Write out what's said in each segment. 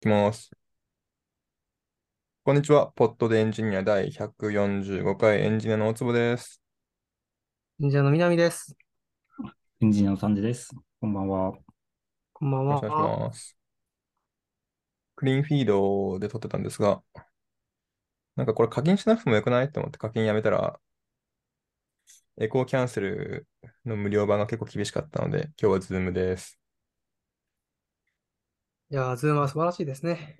きます。こんにちは。ポッドでエンジニア第145回エンジニアの大坪です。エンジニアの南です。エンジニアのサンジです。こんばんは。こんばんは。よろしくお願いします。 Cleanfeed で撮ってたんですが、なんかこれ課金しなくてもよくない？と思って課金やめたら、エコーキャンセルの無料版が結構厳しかったので、今日は Zoom です。いやー、 Zoom は素晴らしいですね。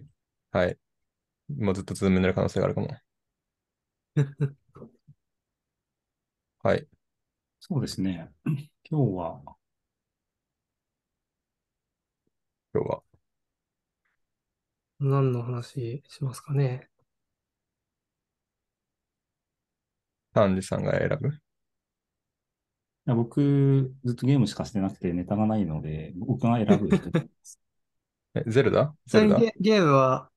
はい。もうずっと Zoom になる可能性があるかも。はい。そうですね。今日は、今日は、何の話しますかね？サンジさんが選ぶ？いや僕、ずっとゲームしかしてなくてネタがないので、僕が選ぶ人です。え、ゼルダ？ゼルダ？ゲゲームは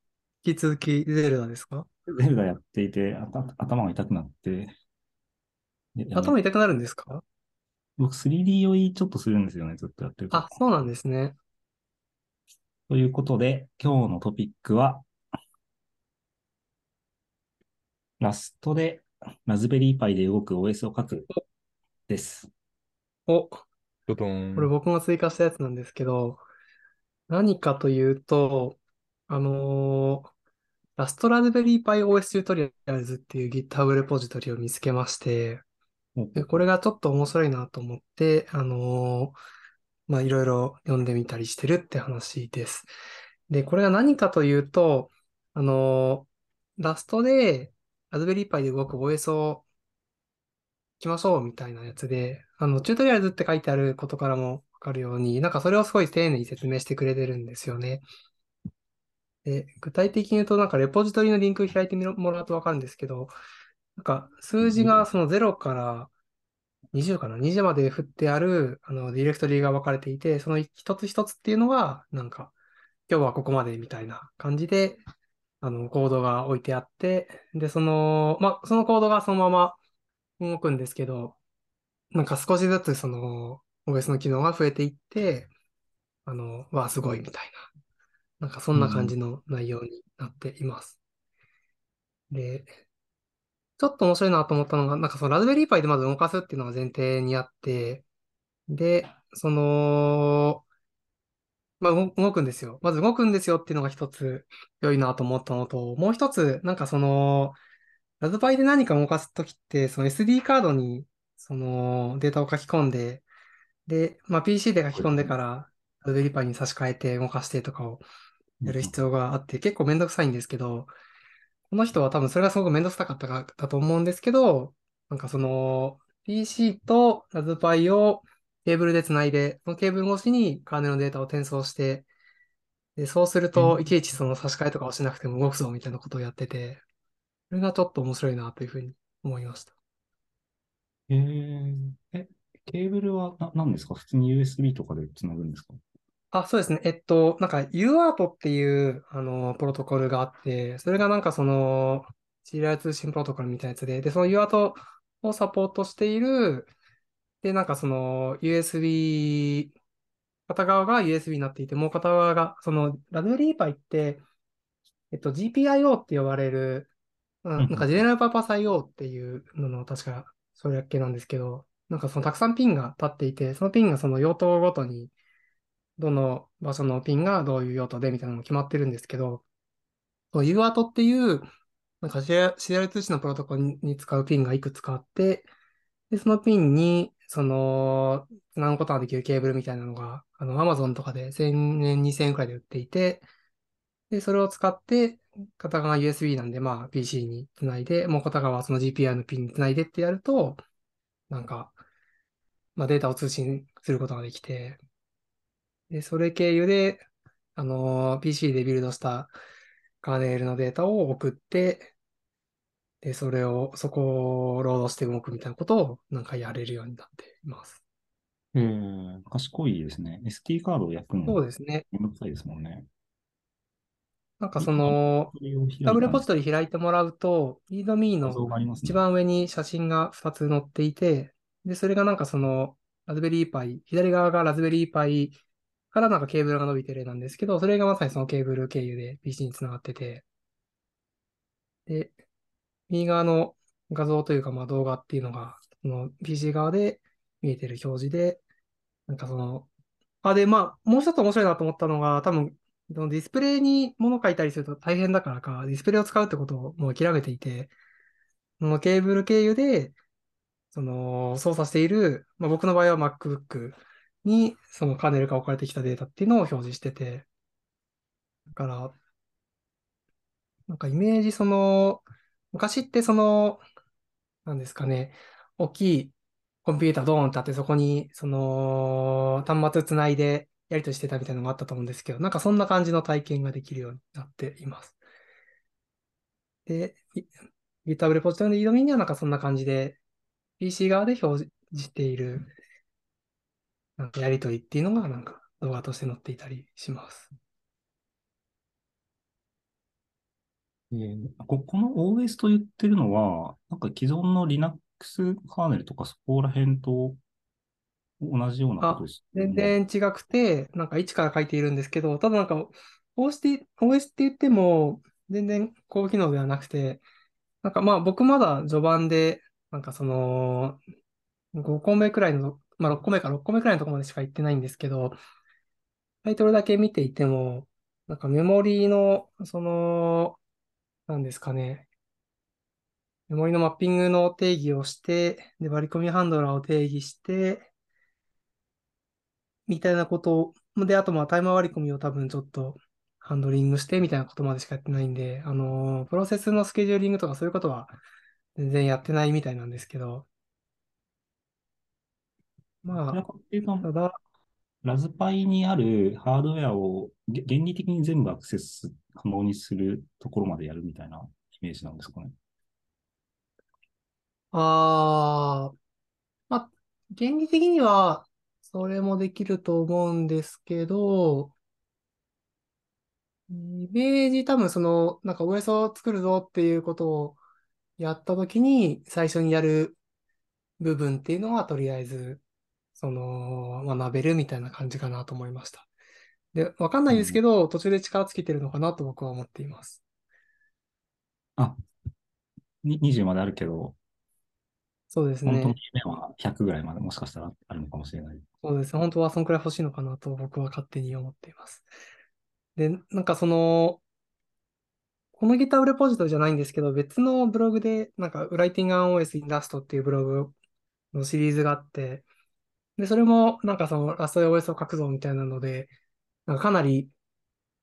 引き続きゼルダですか？ゼルダやっていて、頭が痛くなって。頭痛くなるんですか？僕 3D 酔いちょっとするんですよね、ずっとやってると。あ、そうなんですね。ということで、今日のトピックは、ラストでラズベリーパイで動く OS を書くです。お、これ僕が追加したやつなんですけど、何かというと、あのー、ラストラズベリーパイ OS チュートリアルズっていう GitHub レポジトリを見つけまして、でこれがちょっと面白いなと思って、あのー、まあ、いろいろ読んでみたりしてるって話です。で、これが何かというと、あのー、ラストでラズベリーパイで動く OS をきましょうみたいなやつで、あの、チュートリアルズって書いてあることからもかるように、なんかそれをすごい丁寧に説明してくれてるんですよね。で、具体的に言うと、なんかレポジトリのリンク開いてもらうとわかるんですけど、なんか数字がその0から20かな ?20 まで振ってある、あの、ディレクトリが分かれていて、その一つ一つっていうのが、なんか、今日はここまでみたいな感じで、あの、コードが置いてあって、で、その、まあ、そのコードがそのまま動くんですけど、なんか少しずつその、OS の機能が増えていって、あの、わあ、すごいみたいな。なんかそんな感じの内容になっています。うん、で、ちょっと面白いなと思ったのが、なんかそのラズベリーパイでまず動かすっていうのが前提にあって、で、その、まあ、動くんですよ。まず動くんですよっていうのが一つ良いなと思ったのと、もう一つ、なんかその、ラズパイで何か動かすときって、その SD カードにそのデータを書き込んで、で、まあ、PC で書き込んでから、ラズベリーパイに差し替えて動かしてとかをやる必要があって、結構めんどくさいんですけど、この人は多分それがすごくめんどくさかったかだと思うんですけど、なんかその PC とラズパイをケーブルでつないで、そのケーブル越しにカーネルのデータを転送して、でそうすると、いちいちその差し替えとかをしなくても動くぞみたいなことをやってて、それがちょっと面白いなというふうに思いました。えー、え、ケーブルはな何ですか？普通に USB とかでつなぐんですか？あ、そうですね。えっと、なんか UART っていう、あの、プロトコルがあって、それがなんかその、シリアル通信プロトコルみたいなやつで、で、その UART をサポートしている、で、なんかその USB、片側が USB になっていて、もう片側が、そのラズベリーパイって、えっと、GPIO って呼ばれる、なんかジェネラルパーパス IO っていうのの確かそれだけなんですけど、なんかそのたくさんピンが立っていて、そのピンがその用途ごとに、どの場所のピンがどういう用途でみたいなのも決まってるんですけど、UART っていう、なんかシリアル通信のプロトコルに使うピンがいくつかあって、で、そのピンに、その、つなぐことができるケーブルみたいなのが、あの、Amazon とかで1000円、2000円くらいで売っていて、で、それを使って、片側 USB なんで、まあ PC につないで、もう片側はその GPI のピンにつないでってやると、なんか、まあデータを通信することができて、で、それ経由で、あのー、PC でビルドしたカーネルのデータを送って、で、それを、そこをロードして動くみたいなことをなんかやれるようになっています。えー、賢いですね。SD カードを焼くのそうですね。めんどくさいですもんね。なんかその、ダブルポジトリ開いてもらうと、リードミーの一番上に写真が2つ載っていて、で、それがなんかその、ラズベリーパイ、左側がラズベリーパイからなんかケーブルが伸びてるなんですけど、それがまさにそのケーブル経由で PC につながってて、で、右側の画像というかまあ動画っていうのが、その PC 側で見えてる表示で、なんかその、あ、で、まあ、もう一つ面白いなと思ったのが、多分、そのディスプレイに物書いたりすると大変だからか、ディスプレイを使うってことをもう諦めていて、そのケーブル経由で、その操作している、まあ、僕の場合は MacBook にそのカーネルが置かれてきたデータっていうのを表示してて、だから、なんかイメージその、昔ってその、なんですかね、大きいコンピュータードーンってあって、そこにその端末つないでやり取りしてたみたいなのがあったと思うんですけど、なんかそんな感じの体験ができるようになっています。で、GitHub レポジトリのリードミーにはなんかそんな感じで、PC 側で表示しているなんかやり取りっていうのがなんか動画として載っていたりします。えーここの OS と言ってるのは、なんか既存の Linux カーネルとかそこら辺と同じようなことですよ全ね。然違くて、なんか一から書いているんですけど、ただなんか OS って、OS って言っても全然高機能ではなくて、なんかまあ僕まだ序盤で、なんかその5個目くらいの、まあ6個目か6個目くらいのところまでしか行ってないんですけど、タイトルだけ見ていても、なんかメモリーの、その、なんですかね、メモリのマッピングの定義をして、で、割り込みハンドラーを定義して、みたいなことを、で、あとまあタイマー割り込みを多分ちょっとハンドリングしてみたいなことまでしかやってないんで、あのプロセスのスケジューリングとかそういうことは全然やってないみたいなんですけど、まあ、ただ、ラズパイにあるハードウェアをげ原理的に全部アクセス可能にするところまでやるみたいなイメージなんですかね。あー、まあ、原理的にはそれもできると思うんですけど、イメージ多分その、なんか OS を作るぞっていうことをやったときに最初にやる部分っていうのはとりあえず、その、学べるみたいな感じかなと思いました。で、わかんないですけど、途中で力尽きてるのかなと僕は思っています。あ、に20まであるけど、そうです本当のね。夢は100ぐらいまでもしかしたらあるのかもしれない。そうですね。本当はそんくらい欲しいのかなと僕は勝手に思っています。で、なんかその、この GitHub レポジトリじゃないんですけど、別のブログで、なんか Writing on OS in Rust っていうブログのシリーズがあって、で、それもなんかその Rust OS を書くぞみたいなので、なんかかなり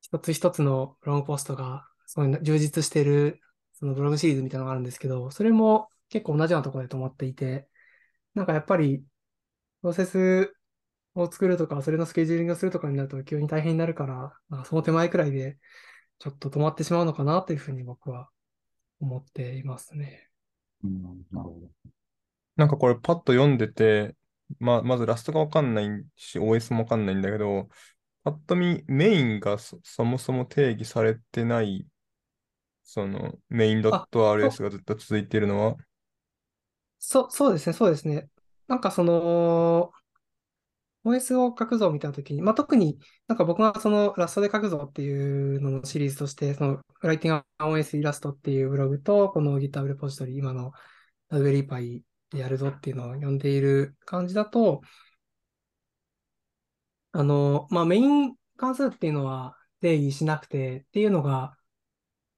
一つ一つのブログポストがそういう充実してるそのブログシリーズみたいなのがあるんですけど、それも結構同じようなところで止まっていて、なんかやっぱりプロセスを作るとか、それのスケジューリングをするとかになると急に大変になるから、その手前くらいでちょっと止まってしまうのかなというふうに僕は思っていますね。うん、なるほど。なんかこれパッと読んでて、まあ、まずラストがわかんないし、OS もわかんないんだけど、パッと見メインがそ、そもそも定義されてない、そのメインあ、.rs がずっと続いているのは、そ、そうですね、そうですね。なんかその、OS を書くぞみたいな時に、まあ、特になんか僕がそのラストで書くぞっていうののシリーズとして、その Writing on OS イラストっていうブログと、この GitHub レポジトリ、今の Raspberry Pi でやるぞっていうのを読んでいる感じだと、あの、まあ、メイン関数っていうのは定義しなくてっていうのが、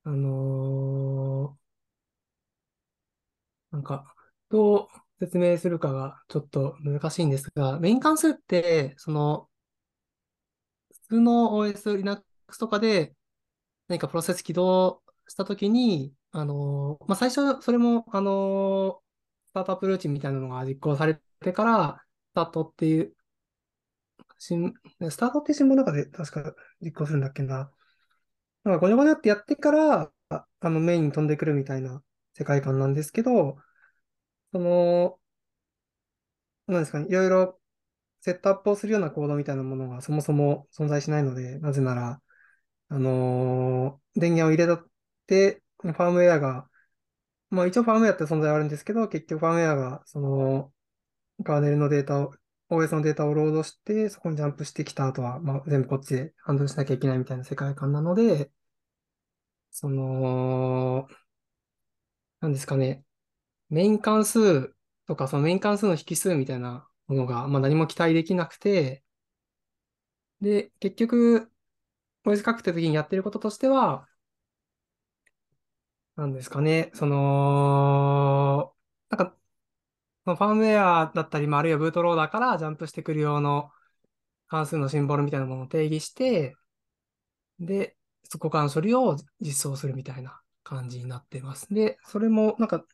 あのなんか、どう説明するかがちょっと難しいんですが、メイン関数って、その、普通の OS、Linux とかで何かプロセス起動したときに、あの、まあ、最初、それも、あの、スタートアップルーチンみたいなのが実行されてから、スタートっていう、新スタートって新聞の中で確か実行するんだっけな。なんかゴニョゴニョってやってから、あのメインに飛んでくるみたいな世界観なんですけど、その、なんですかね、いろいろセットアップをするようなコードみたいなものがそもそも存在しないので、なぜなら、あのー電源を入れたって、ファームウェアが、まあ一応ファームウェアって存在はあるんですけど、結局ファームウェアが、その、カーネルのデータを OS のデータをロードして、そこにジャンプしてきた後は、まあ、全部こっちでハンドルしなきゃいけないみたいな世界観なので、その、なんですかね、メイン関数とか、そのメイン関数の引数みたいなものが、まあ、何も期待できなくて、で、結局、OS 書くって時にやってることとしては、なんですかね、その、なんか、ファームウェアだったり、まあ、あるいはブートローダーからジャンプしてくる用の関数のシンボルみたいなものを定義して、で、そこからの処理を実装するみたいな感じになってます。で、それもなんか、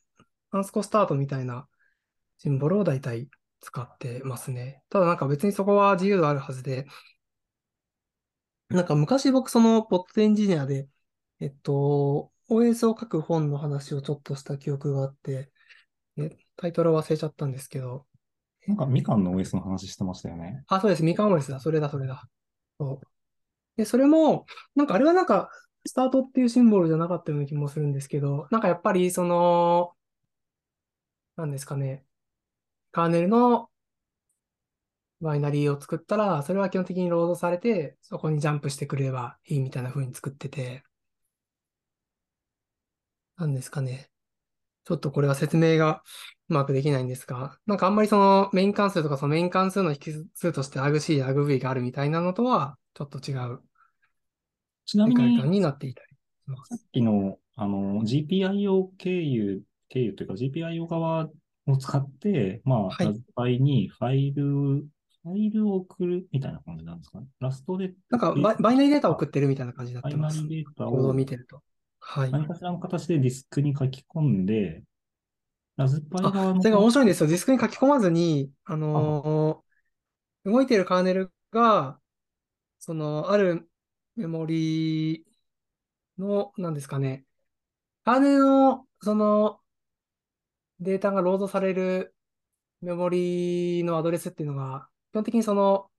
アンスコスタートみたいなシンボルを大体使ってますね。ただなんか別にそこは自由度あるはずで、なんか昔僕そのポッドエンジニアで、えっと、OS を書く本の話をちょっとした記憶があって、タイトル忘れちゃったんですけど。なんかみかんの OS の話してましたよね。あ、そうです。みかん OS だ。それだ、それだ。そう。で、それも、なんかあれはなんか、スタートっていうシンボルじゃなかったような気もするんですけど、なんかやっぱりその、なんですかね、カーネルのバイナリーを作ったら、それは基本的にロードされて、そこにジャンプしてくれればいいみたいな風に作ってて、なんですかね。ちょっとこれは説明がうまくできないんですが、なんかあんまりそのメイン関数とかそのメイン関数の引数として AgC、AgV があるみたいなのとはちょっと違うちなみに、になっていたりさっきのあの GPIO 経由、経由というか GPIO 側を使って、まあ、はい、ラズパイにファイル、ファイルを送るみたいな感じなんですかね。ラストで。なんかバイ、バイナリーデータを送ってるみたいな感じになってます。バイナリーデータを。見てると。はい。何かしらの形でディスクに書き込んで、ラズパイ側の。それが面白いんですよ。ディスクに書き込まずに、あのー、動いているカーネルが、その、あるメモリの、なんですかね、カーネルの、その、データがロードされるメモリのアドレスっていうのが、基本的にその、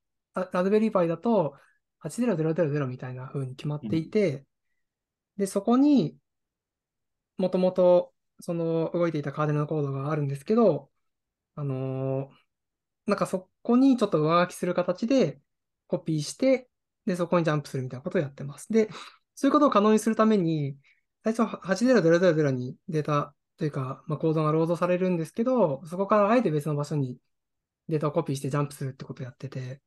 ラズベリーパイだと、80000みたいな風に決まっていて、で、そこに、もともと、その動いていたカーデナルコードがあるんですけど、あのー、なんかそこにちょっと上書きする形でコピーして、で、そこにジャンプするみたいなことをやってます。で、そういうことを可能にするために、最初80000にデータというか、まあ、コードがロードされるんですけど、そこからあえて別の場所にデータをコピーしてジャンプするってことをやってて、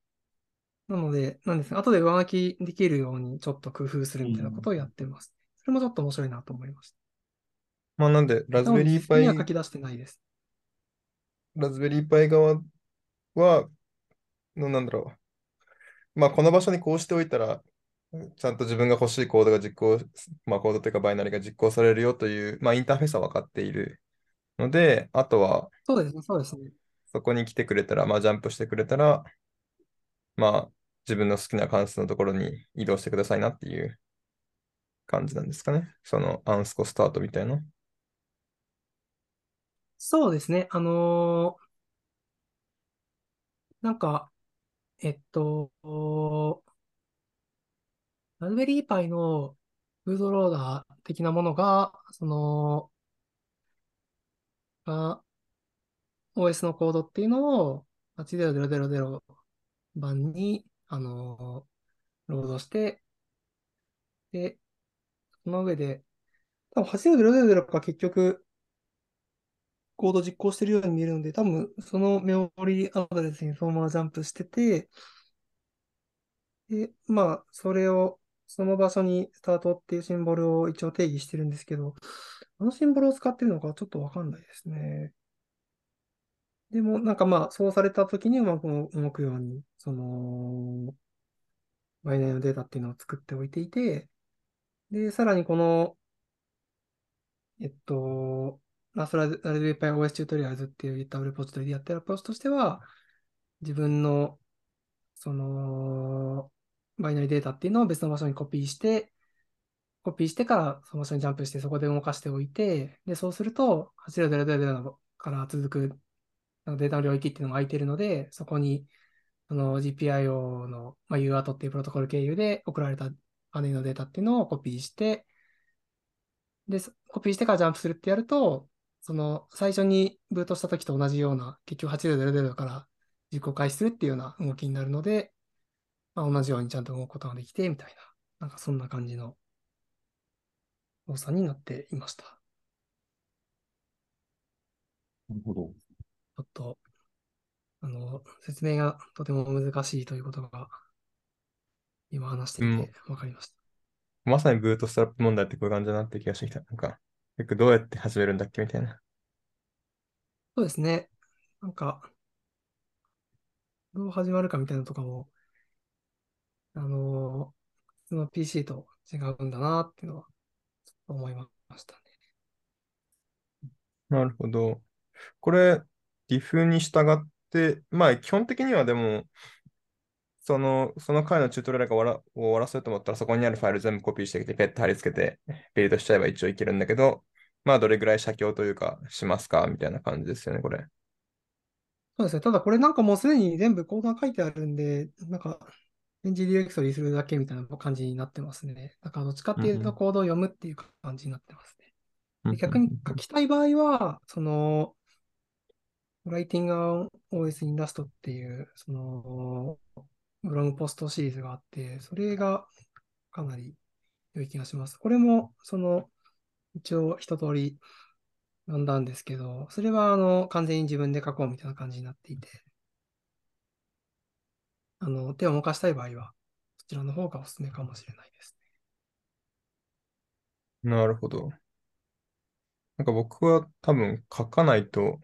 なので、なんですね、後で上書きできるようにちょっと工夫するみたいなことをやってます。それもちょっと面白いなと思いました。まあなんで、ラズベリーパイ、は書き出してないです。ラズベリーパイ側は、のなんだろう。まあこの場所にこうしておいたら、ちゃんと自分が欲しいコードが実行、まあコードというかバイナリが実行されるよという、まあインターフェースは分かっているので、あとは、そうですね、そうですね。そこに来てくれたら、まあジャンプしてくれたら、まあ自分の好きな関数のところに移動してくださいなっていう感じなんですかね。そのアンスコスタートみたいな。そうですね。あのーなんか、えっと、ラズベリーパイのフードローダー的なものが、その、あ OS のコードっていうのを8000番に、あのーロードして、で、その上で、多分80000が結局、コード実行してるように見えるので、多分そのメモリアドレスにそのままジャンプしてて、で、まあ、それを、その場所にスタートっていうシンボルを一応定義してるんですけど、あのシンボルを使ってるのかちょっとわかんないですね。でも、なんかまあ、そうされたときにうまく動くように、その、バイナリのデータっていうのを作っておいていて、で、さらにこの、えっと、ラストラズベパイ OS チュートリアルズっていう g i t h ポジトリでやってるアプローチとしては、自分の、その、バイナリーデータっていうのを別の場所にコピーして、コピーしてからその場所にジャンプしてそこで動かしておいて、で、そうすると、8000から続くデータの領域っていうのが空いてるので、そこに、その GPIO の、まあ、UART っていうプロトコル経由で送られたアネのデータっていうのをコピーして、で、コピーしてからジャンプするってやると、その最初にブートした時と同じような、結局8000から実行開始するっていうような動きになるので、まあ、同じようにちゃんと動くことができて、みたいな、なんかそんな感じの動作になっていました。なるほど。ちょっと、あの、説明がとても難しいということが、今話してみて分かりました。まさにブートストラップ問題ってこういう感じだなって気がしてきた。なんか、結局どうやって始めるんだっけみたいな。そうですね。なんか、どう始まるかみたいなとかも、あの、普通の PC と違うんだなっていうのは、思いましたね。なるほど。これ、diff に従って、まあ基本的にはでも、その、その回のチュートリアルが終わらを終わらせようと思ったら、そこにあるファイル全部コピーしてきて、ペット貼り付けて、ビルドしちゃえば一応いけるんだけど、まあどれぐらい写経というか、しますかみたいな感じですよね、これ。そうですね。ただこれなんかもうすでに全部コードが書いてあるんで、なんか、エンジディレクトリするだけみたいな感じになってますね。だからどっちかっていうとコードを読むっていう感じになってますね。うんで逆に書きたい場合は、その、Writing on OS in Rust っていう、その、ブログポストシリーズがあって、それがかなり良い気がします。これも、その、一応一通り読んだんですけど、それはあの、完全に自分で書こうみたいな感じになっていて、あの、手を動かしたい場合は、そちらの方がおすすめかもしれないですね。なるほど。なんか僕は多分書かないと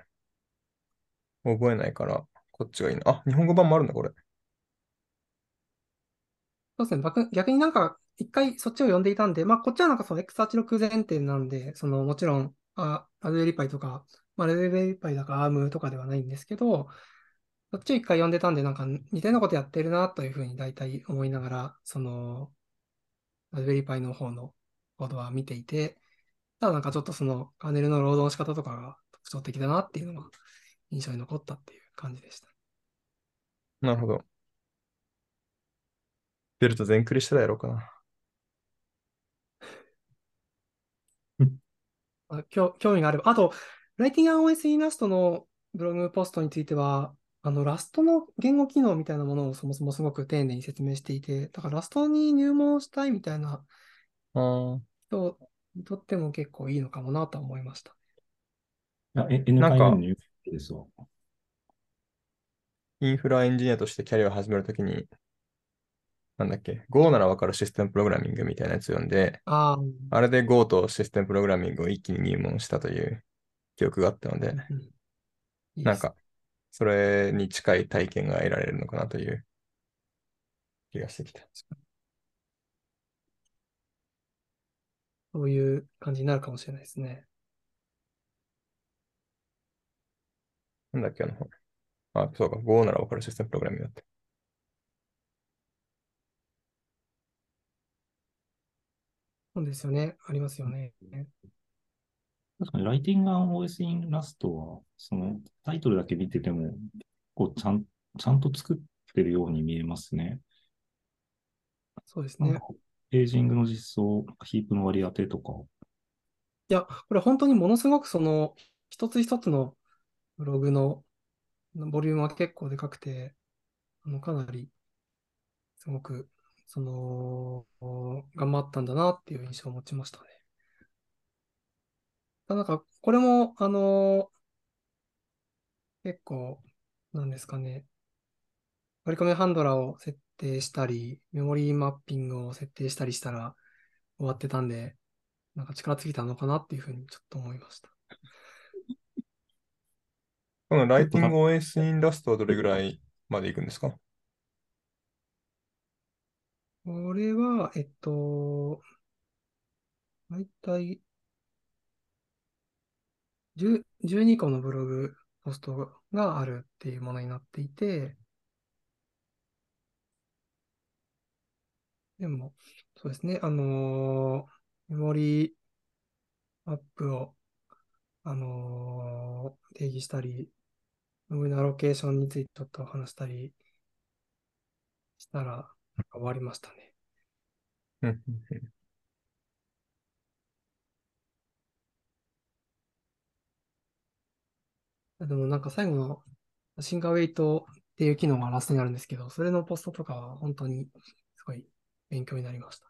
覚えないから、こっちがいいな。あ、日本語版もあるんだ、これ。そうですね。逆逆になんか、一回そっちを読んでいたんで、まあ、こっちはなんかその X86 前提なんで、その、もちろん、あ、ラズベリーパイとか、まあ、ラズベリーパイだか ARM とかではないんですけど、そっちを一回読んでたんで、なんか似たようなことやってるなというふうに大体思いながら、その、ラズベリーパイの方のコードは見ていて、ただなんかちょっとその、カーネルの労働の仕方とかが特徴的だなっていうのが印象に残ったっていう感じでした。なるほど。ベルト全クリしたらやろうかな。あ興興味があれば。あと、Writing on OS in Rust のブログポストについては、あの、ラストの言語機能みたいなものをそもそもすごく丁寧に説明していて、だからラストに入門したいみたいな人にとっても結構いいのかもなとは思いました。いや、えなんか。インフラエンジニアとしてキャリアを始めるときに、なんだっけ、Go ならわかるシステムプログラミングみたいなやつを読んで、ああ、あれで Go とシステムプログラミングを一気に入門したという記憶があったので、うん。いいです。なんか、それに近い体験が得られるのかなという気がしてきた。そういう感じになるかもしれないですね。なんだっけ、あの本。あ、そうか、Go ならわかるシステムプログラミングだって。そうですよね。ありますよね。確かに、Writing on OS in Rust は、そのタイトルだけ見てても、結構ちゃん、ちゃんと作ってるように見えますね。そうですねなんか。ページングの実装、ヒープの割り当てとか、いや、これ本当にものすごくその、一つ一つのブログのボリュームは結構でかくて、あの、かなり、すごく、その、頑張ったんだなっていう印象を持ちましたね。なんか、これも、あの、結構、なんですかね、割り込みハンドラーを設定したり、メモリーマッピングを設定したりしたら終わってたんで、なんか力尽きたのかなっていうふうにちょっと思いました。この Writing OS in Rust はどれぐらいまでいくんですか？これは、えっと、だいたい10 12個のブログポストがあるっていうものになっていて、でも、そうですね、あのーメモリーマップを、あのー定義したり、メモリのアロケーションについてちょっと話したりしたら、終わりましたね。うんうんうんでもなんか最後のシンガーウェイトっていう機能がラストにあるんですけど、それのポストとかは本当にすごい勉強になりました。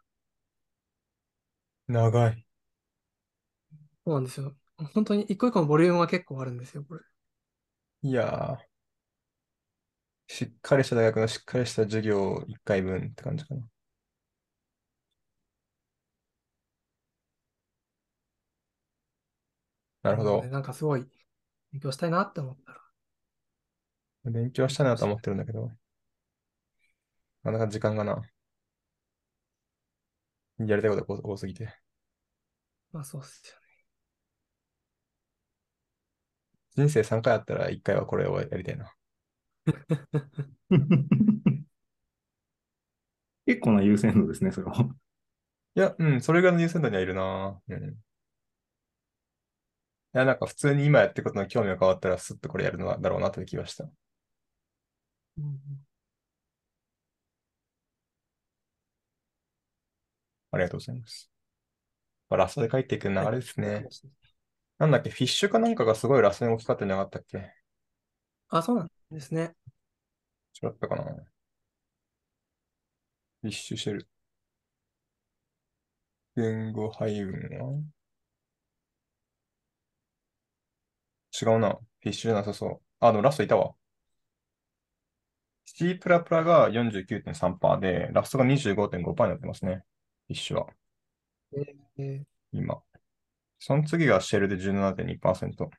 長い。そうなんですよ。本当に一個一個のボリュームは結構あるんですよ、これ。いやー。しっかりした大学のしっかりした授業1回分って感じかな。なるほど。なんかすごい勉強したいなって思ったら、勉強したいなと思ってるんだけど、なかなか時間がな、やりたいことが多すぎて。まあそうっすよね。人生3回あったら1回はこれをやりたいな。結構な優先度ですね、それは。いや、うん、それぐらいの優先度にはいるな。うん。いや、なんか普通に今やってることの興味が変わったら、スッとこれやるのはだろうなという気がした。うんありがとうございます。ラストで書いていく流れですね。なんだっけ、フィッシュかなんかがすごいラストに大きかったんじゃなかったっけ？あ、そうなんですね。違ったかな？フィッシュシェル。言語配分は？違うな。フィッシュじゃなさそう。あ、でもラストいたわ。C++ が49.3%で、ラストが25.5%になってますね。フィッシュは。えー今。その次がシェルで17.2%。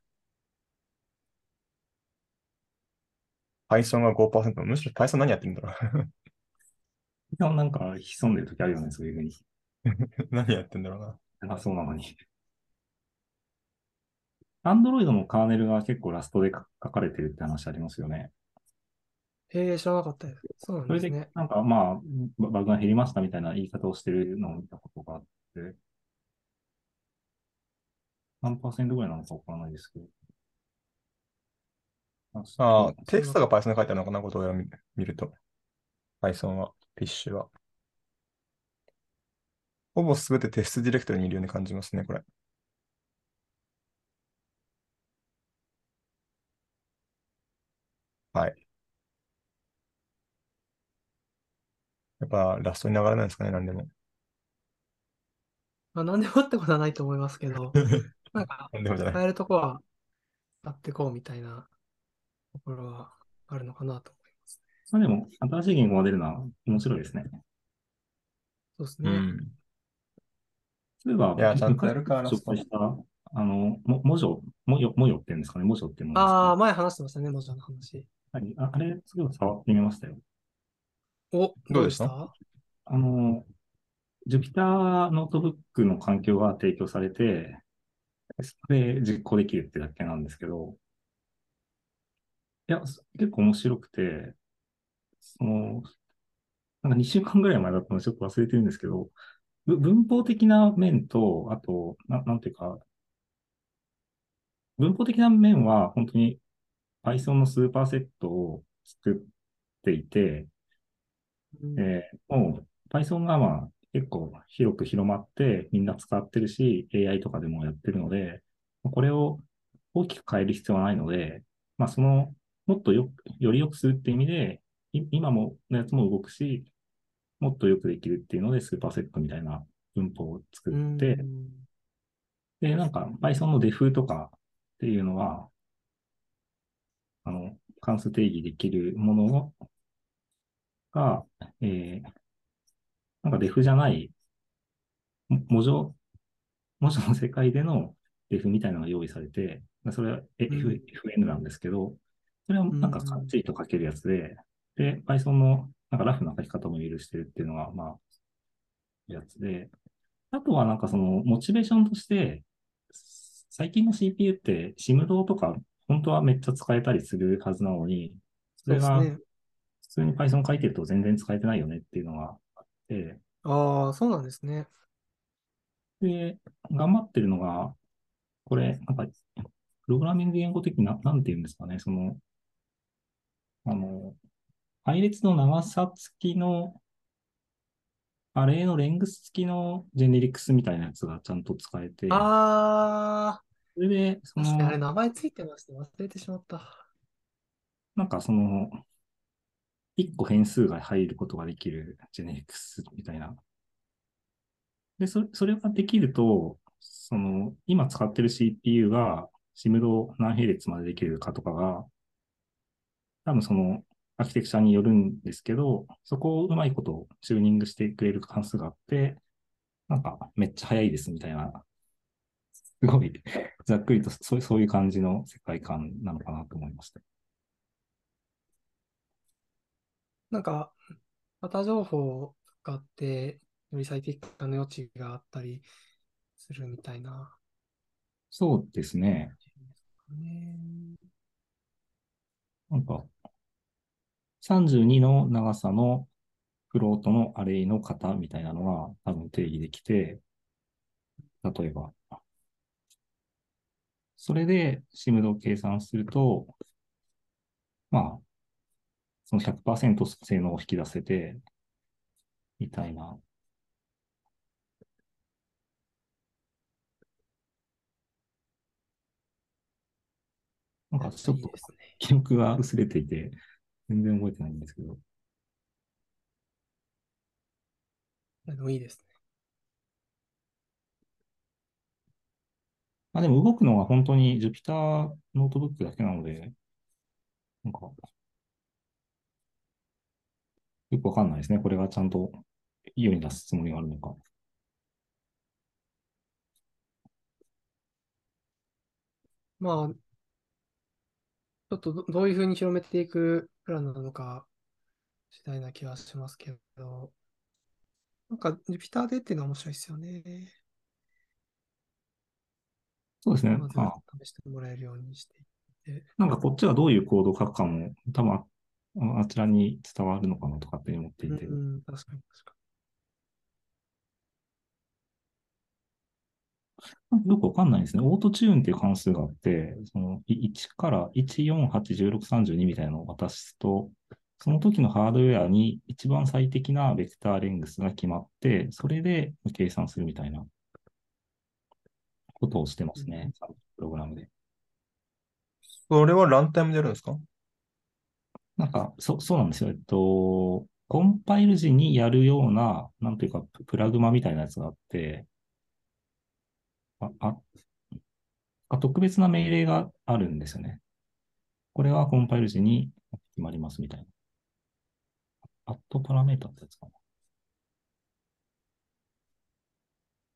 Python が5%。むしろ Python 何やってるんだろう いやなんか潜んでる時あるよね、そういうふうに。何やってんだろうな。あ、そうなのに。Android のカーネルが結構ラストで書書かれてるって話ありますよね。えー知らなかったです。そうなんそれでですね。、なんかまあ、ババグが減りましたみたいな言い方をしてるのを見たことがあって、何パーセントぐらいなのかわからないですけど。あああ、テキストが Python で書いてあるのかな、ことを見見ると。Python は、フィッシュは。ほぼすべてテストディレクトリにいるように感じますね、これ。はい。やっぱラストに流れないですかね、なんでも。まあ、何でもってことはないと思いますけど、なんか、なんでもじゃない。変えるとこは、やっていこうみたいなところはあるのかなと思います。まあでも、新しい言語が出るのは面白いですね。うそうですね。ん。例えば、いやちゃんとやるか昔紹介した、あの、も、もじょ、もよ、もよってんですかね、もじょっていうのああ、あ前話してましたね、 Mojo の話。はいああれ、すごい触ってみましたよ。お、どうでした？あの、Jupyter ノートブックの環境が提供されて、それで実行できるってだけなんですけど、いや、結構面白くて、その、なんか2週間ぐらい前だったのでちょっと忘れてるんですけど、文法的な面と、あと、ななんていうか、文法的な面は本当に Python のスーパーセットを作っていて、えーもう Python がまあ結構広く広まってみんな使ってるし、AI とかでもやってるので、これを大きく変える必要はないので、まあその、もっとよく、より良くするっていう意味で、い今ものやつも動くし、もっとよくできるっていうので、スーパーセットみたいな文法を作うん。って、で、なんか Python の def とかっていうのは、あの、関数定義できるものが、えー、なんか def じゃない、も文字、文字の世界での def みたいなのが用意されて、それは F うん。FN なんですけど、それはなんかかっちりと書けるやつで、で、Python のなんかラフな書き方も許してるっていうのが、まあ、やつで、あとはなんかそのモチベーションとして、最近の CPU って SIM とか本当はめっちゃ使えたりするはずなのに、それが通に Python 書いてると全然使えてないよねっていうのがあって、ああ、そうなんですね。で、頑張ってるのが、これ、なんか、プログラミング言語的な、なんて言うんですかね、その、あの、配列の長さ付きの、アレイのレングス付きのジェネリクスみたいなやつがちゃんと使えて、あそれで、そあ、確かにあれの、名前ついてました。忘れてしまった。なんかその、1個変数が入ることができるジェネリクスみたいな。で、それそれができると、その、今使ってる CPU が、シムド何並列までできるかとかが、多分その、アーキテクチャによるんですけど、そこをうまいことチューニングしてくれる関数があって、なんか、めっちゃ早いですみたいな、すごい、ざっくりとそうそういう感じの世界観なのかなと思いました。なんか、また情報を使って、より最適化の余地があったりするみたいな。そうですね。なんか、32の長さのフロートのアレイの型みたいなのが多分定義できて、例えば、それでシムドを計算すると、まあ、その100%性能を引き出せて、みたいな。なんかちょっと記憶が薄れていて、全然覚えてないんですけど。でもいいですね。あ、でも動くのは本当に Jupyter ノートブックだけなので、なんか、よくわかんないですね。これがちゃんと世に出すつもりがあるのか。まあ、ちょっとどういうふうに広めていくプランなのか次第な気はしますけど、なんか Jupyter でっていうのは面白いですよね。そうですね。まず試してもらえるようにしていって。なんかこっちがどういうコードを書くかも、多分あちらに伝わるのかなとかって思っていて。うん、確かに確かに。よくわかんないですね。オートチューンっていう関数があって、その1から148、16、32みたいなのを渡すと、その時のハードウェアに一番最適なベクターレングスが決まって、それで計算するみたいなことをしてますね、うん、プログラムで。それはランタイムでやるんですか？なんか、そ、そうなんですよ。えっと、コンパイル時にやるような、なんというか、プラグマみたいなやつがあって、あ、あ、特別な命令があるんですよね。これはコンパイル時に決まりますみたいな。アットパラメータってやつか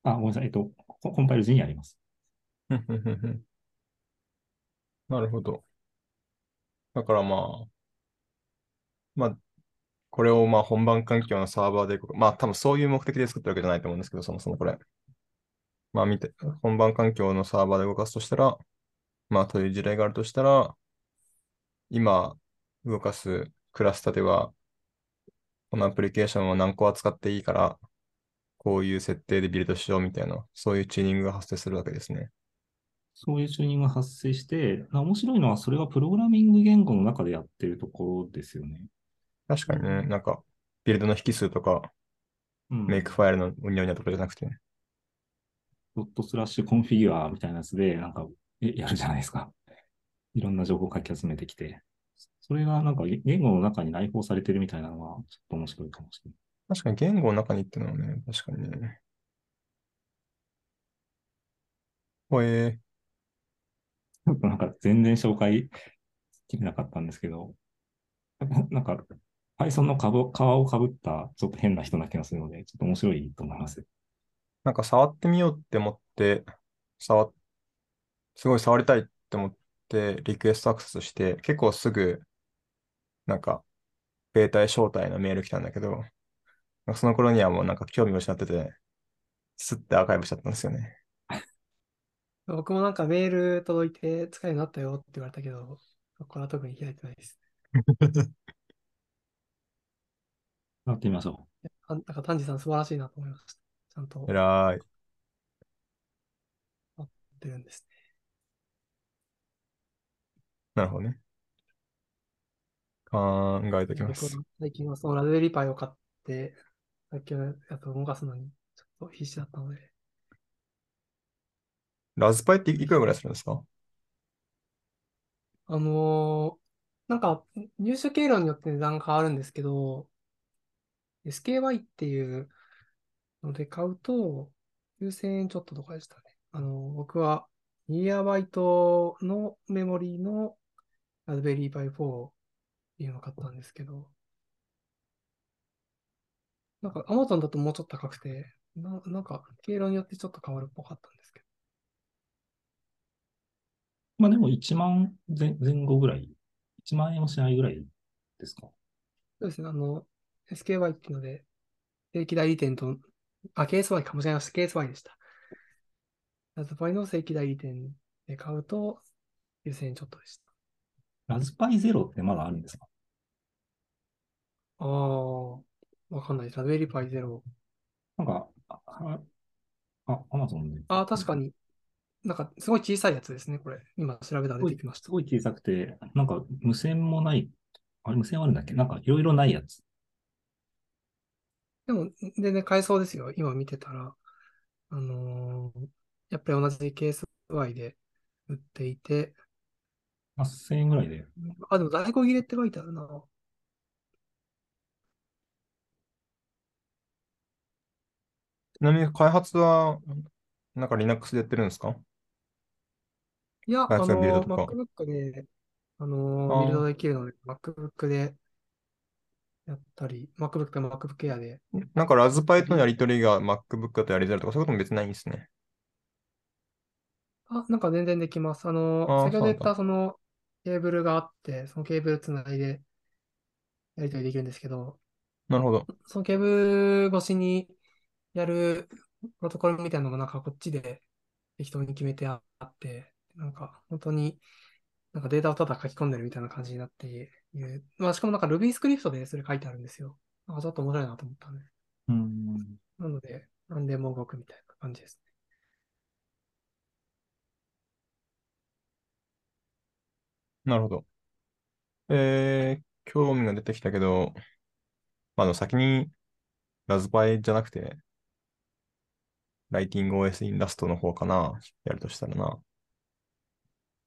な。あ、ごめんなさい。えっと、コンパイル時にやります。なるほど。だからまあ、まあ、これをまあ本番環境のサーバーで、まあ多分そういう目的で作ってるわけじゃないと思うんですけど、そもそもこれ。まあ見て、本番環境のサーバーで動かすとしたら、まあという事例があるとしたら、今動かすクラスタでは、このアプリケーションを何個扱っていいから、こういう設定でビルドしようみたいな、そういうチューニングが発生するわけですね。そういうチューニングが発生して、面白いのはそれがプログラミング言語の中でやってるところですよね。確かにね、なんか、ビルドの引数とか、うん、メイクファイルのうにゃうにゃとかじゃなくて、ね、ドットスラッシュコンフィギュアみたいなやつで、なんか、やるじゃないですか。いろんな情報をかき集めてきて。それがなんか言語の中に内包されてるみたいなのは、ちょっと面白いかもしれない。確かに言語の中にっていうのはね、確かにね。ほえー。なんか全然紹介できなかったんですけど、なんか Python の皮をかぶったちょっと変な人な気がするので、ちょっと面白いと思います。なんか触ってみようって思って、触すごい触りたいって思って、リクエストアクセスして、結構すぐ、なんか、ベータへ招待のメール来たんだけど、その頃にはもうなんか興味を失ってて、スッてアーカイブしちゃったんですよね。僕もなんかメール届いて使えるようになったよって言われたけど、これは特に開いてないです。やってみましょう。なんか丹治さん素晴らしいなと思いました。ちゃんと。偉い。やってるんですね。なるほどね。考えておきます。最近はそのラズベリーパイを買って、さっきのやつを動かすのにちょっと必死だったので。ラズパイっていくらぐらいするんですか？あのー、なんか、入手経路によって値段が変わるんですけど、SKY っていうので買うと、9000円ちょっととかでしたね。あの、僕は 2GB のメモリーのラズベリーパイ4っていうのを買ったんですけど、なんか Amazon だともうちょっと高くて、ななんか経路によってちょっと変わるっぽかったんですけど。まあでも1万前前後ぐらい、1万円もしないぐらいですか？そうですね、あの、SKY っていうので、正規代理店と、あ、KSY かもしれない。KSY でした。ラズパイの正規代理店で買うと、9000円ちょっとでした。ラズパイゼロってまだあるんですか？ああ、わかんないです。ラズベリーパイゼロ。なんか、あ、あ、アマゾンで。ああ、確かに。なんか、すごい小さいやつですね、これ。今調べたら出てきました。すごい小さくて、なんか無線もない、あれ無線あるんだっけ？なんかいろいろないやつ。でも、全然買えそうですよ。今見てたら。あのーやっぱり同じ KSY で売っていて、8000円ぐらいで。あ、でも在庫切れって書いてあるな。ちなみに開発は、なんか Linux でやってるんですか？いや、あの MacBook で、ああの、ービルドできるので、MacBook でやったり、MacBook と MacBook Air で。なんかラズパイとのやり取りが MacBook だとやりづらいとか、そういうことも別にないんですね。あ、なんか全然できます。あの、あー先ほど言っそうなんたそのケーブルがあって、そのケーブルつないでやり取りできるんですけど、なるほど。そのケーブル越しにやるプロトコルみたいなのもなんかこっちで適当に決めてあって、なんか本当になんかデータをただ書き込んでるみたいな感じになっている。まあしかもなんか Ruby スクリプトでそれ書いてあるんですよ。なんかちょっと面白いなと思ったんで。うん。なので、何でも動くみたいな感じですね。なるほど。えー、興味が出てきたけど、まあ、あの先にラズパイじゃなくて、ライティング OS インラストの方かな、やるとしたらな。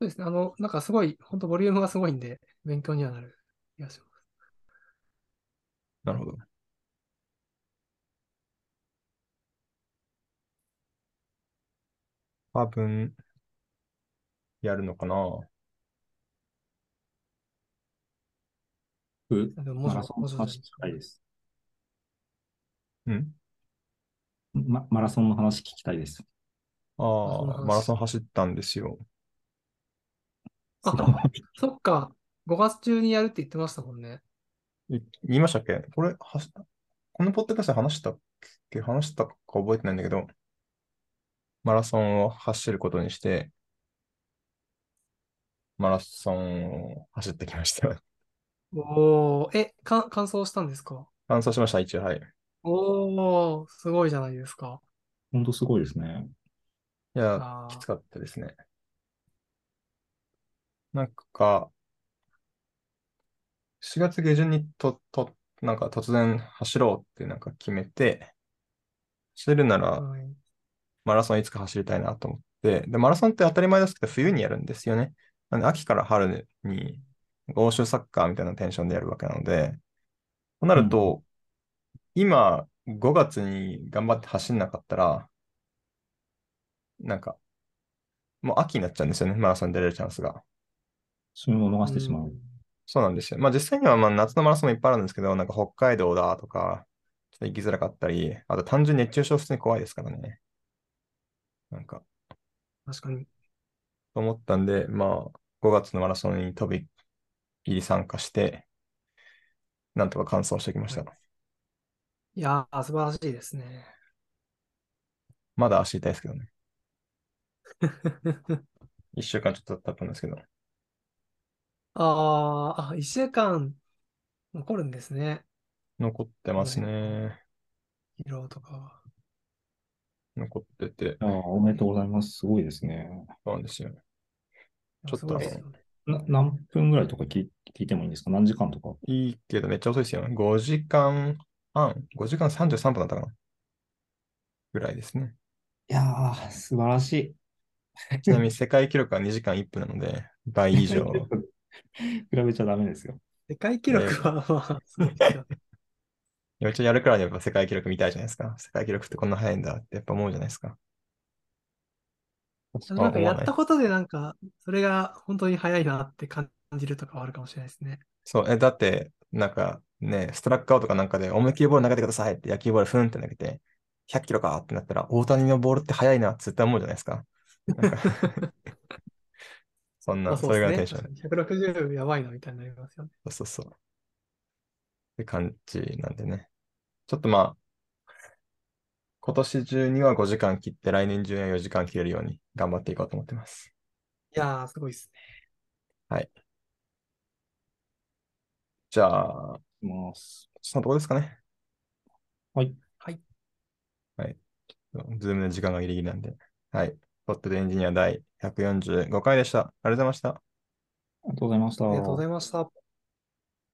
そうですね。あの、なんかすごい、本当ボリュームがすごいんで、勉強にはなる気がします。なるほど。多分、やるのかな？僕でも文字マラソンの文字話聞きたいです。うん？ま、マラソンの話聞きたいです。ああ、マラソン走ったんですよ。あ そっか。5月中にやるって言ってましたもんね。い言いましたっけ？これ、はし、このポッドキャストで話したっけ？話したか覚えてないんだけど、マラソンを走ることにして、マラソンを走ってきました。おー、え、か、完走したんですか？完走しました、一応、はい。いおー、すごいじゃないですか。本当すごいですね。や、あーきつかったですね。なんか、4月下旬にと、と、なんか突然走ろうってなんか決めて、走るならはい。マラソンいつか走りたいなと思って、で、マラソンって当たり前ですけど、冬にやるんですよね。なんで、秋から春に、欧州サッカーみたいなテンションでやるわけなので、となると、今、5月に頑張って走んなかったら、なんか、もう秋になっちゃうんですよね、マラソンに出れるチャンスが。旬を逃してしまう。そうなんですよ。まあ実際にはまあ夏のマラソンもいっぱいあるんですけど、なんか北海道だとか、ちょっと行きづらかったり、あと単純に熱中症普通に怖いですからね。なんか、確かに。と思ったんで、まあ5月のマラソンに飛び入り参加して、なんとか完走してきました。いやー、素晴らしいですね。まだ足痛いですけどね。1週間ちょっと経ったんですけど。あー、あ、一週間残るんですね。残ってますね。疲労とかは。残ってて、ああ、おめでとうございます。すごいですね。そうなんですよ。いやちょっとすごいですよね。な何分ぐらいとか聞い聞いてもいいんですか？何時間とか？いいけどめっちゃ遅いですよ。5時間半、5時間33分だったかな？ぐらいですね。いやー、素晴らしい。ちなみに世界記録は2時間1分なので、倍以上。比べちゃダメですよ。世界記録はまあ、すごいですよね。めっちゃやるからにやっぱ世界記録見たいじゃないですか。世界記録ってこんな早いんだってやっぱ思うじゃないですか。なんかやったとことでなんか、それが本当に早いなって感じるとかはあるかもしれないですね。そう、え、だって、なんかね、ストラックアウトかなんかで思いっきりボール投げてくださいって野球ボールふんって投げて、100キロかってなったら、大谷のボールって速いなって絶対思うじゃないですか。なんか そんな、まあそれぐらいのテンション。160やばいなみたいになりますよね。そうそうそう。って感じなんでね。ちょっとまあ、今年中には5時間切って、来年中には4時間切れるように頑張っていこうと思ってます。いやー、すごいですね。じゃあ、ます。そのとこですかね。はい。はい。はい。 Zoom の時間がギリギリなんで。はい。ポッドでエンジニア第145回でした。ありがとうございました。ありがとうございました。ありがとうございました。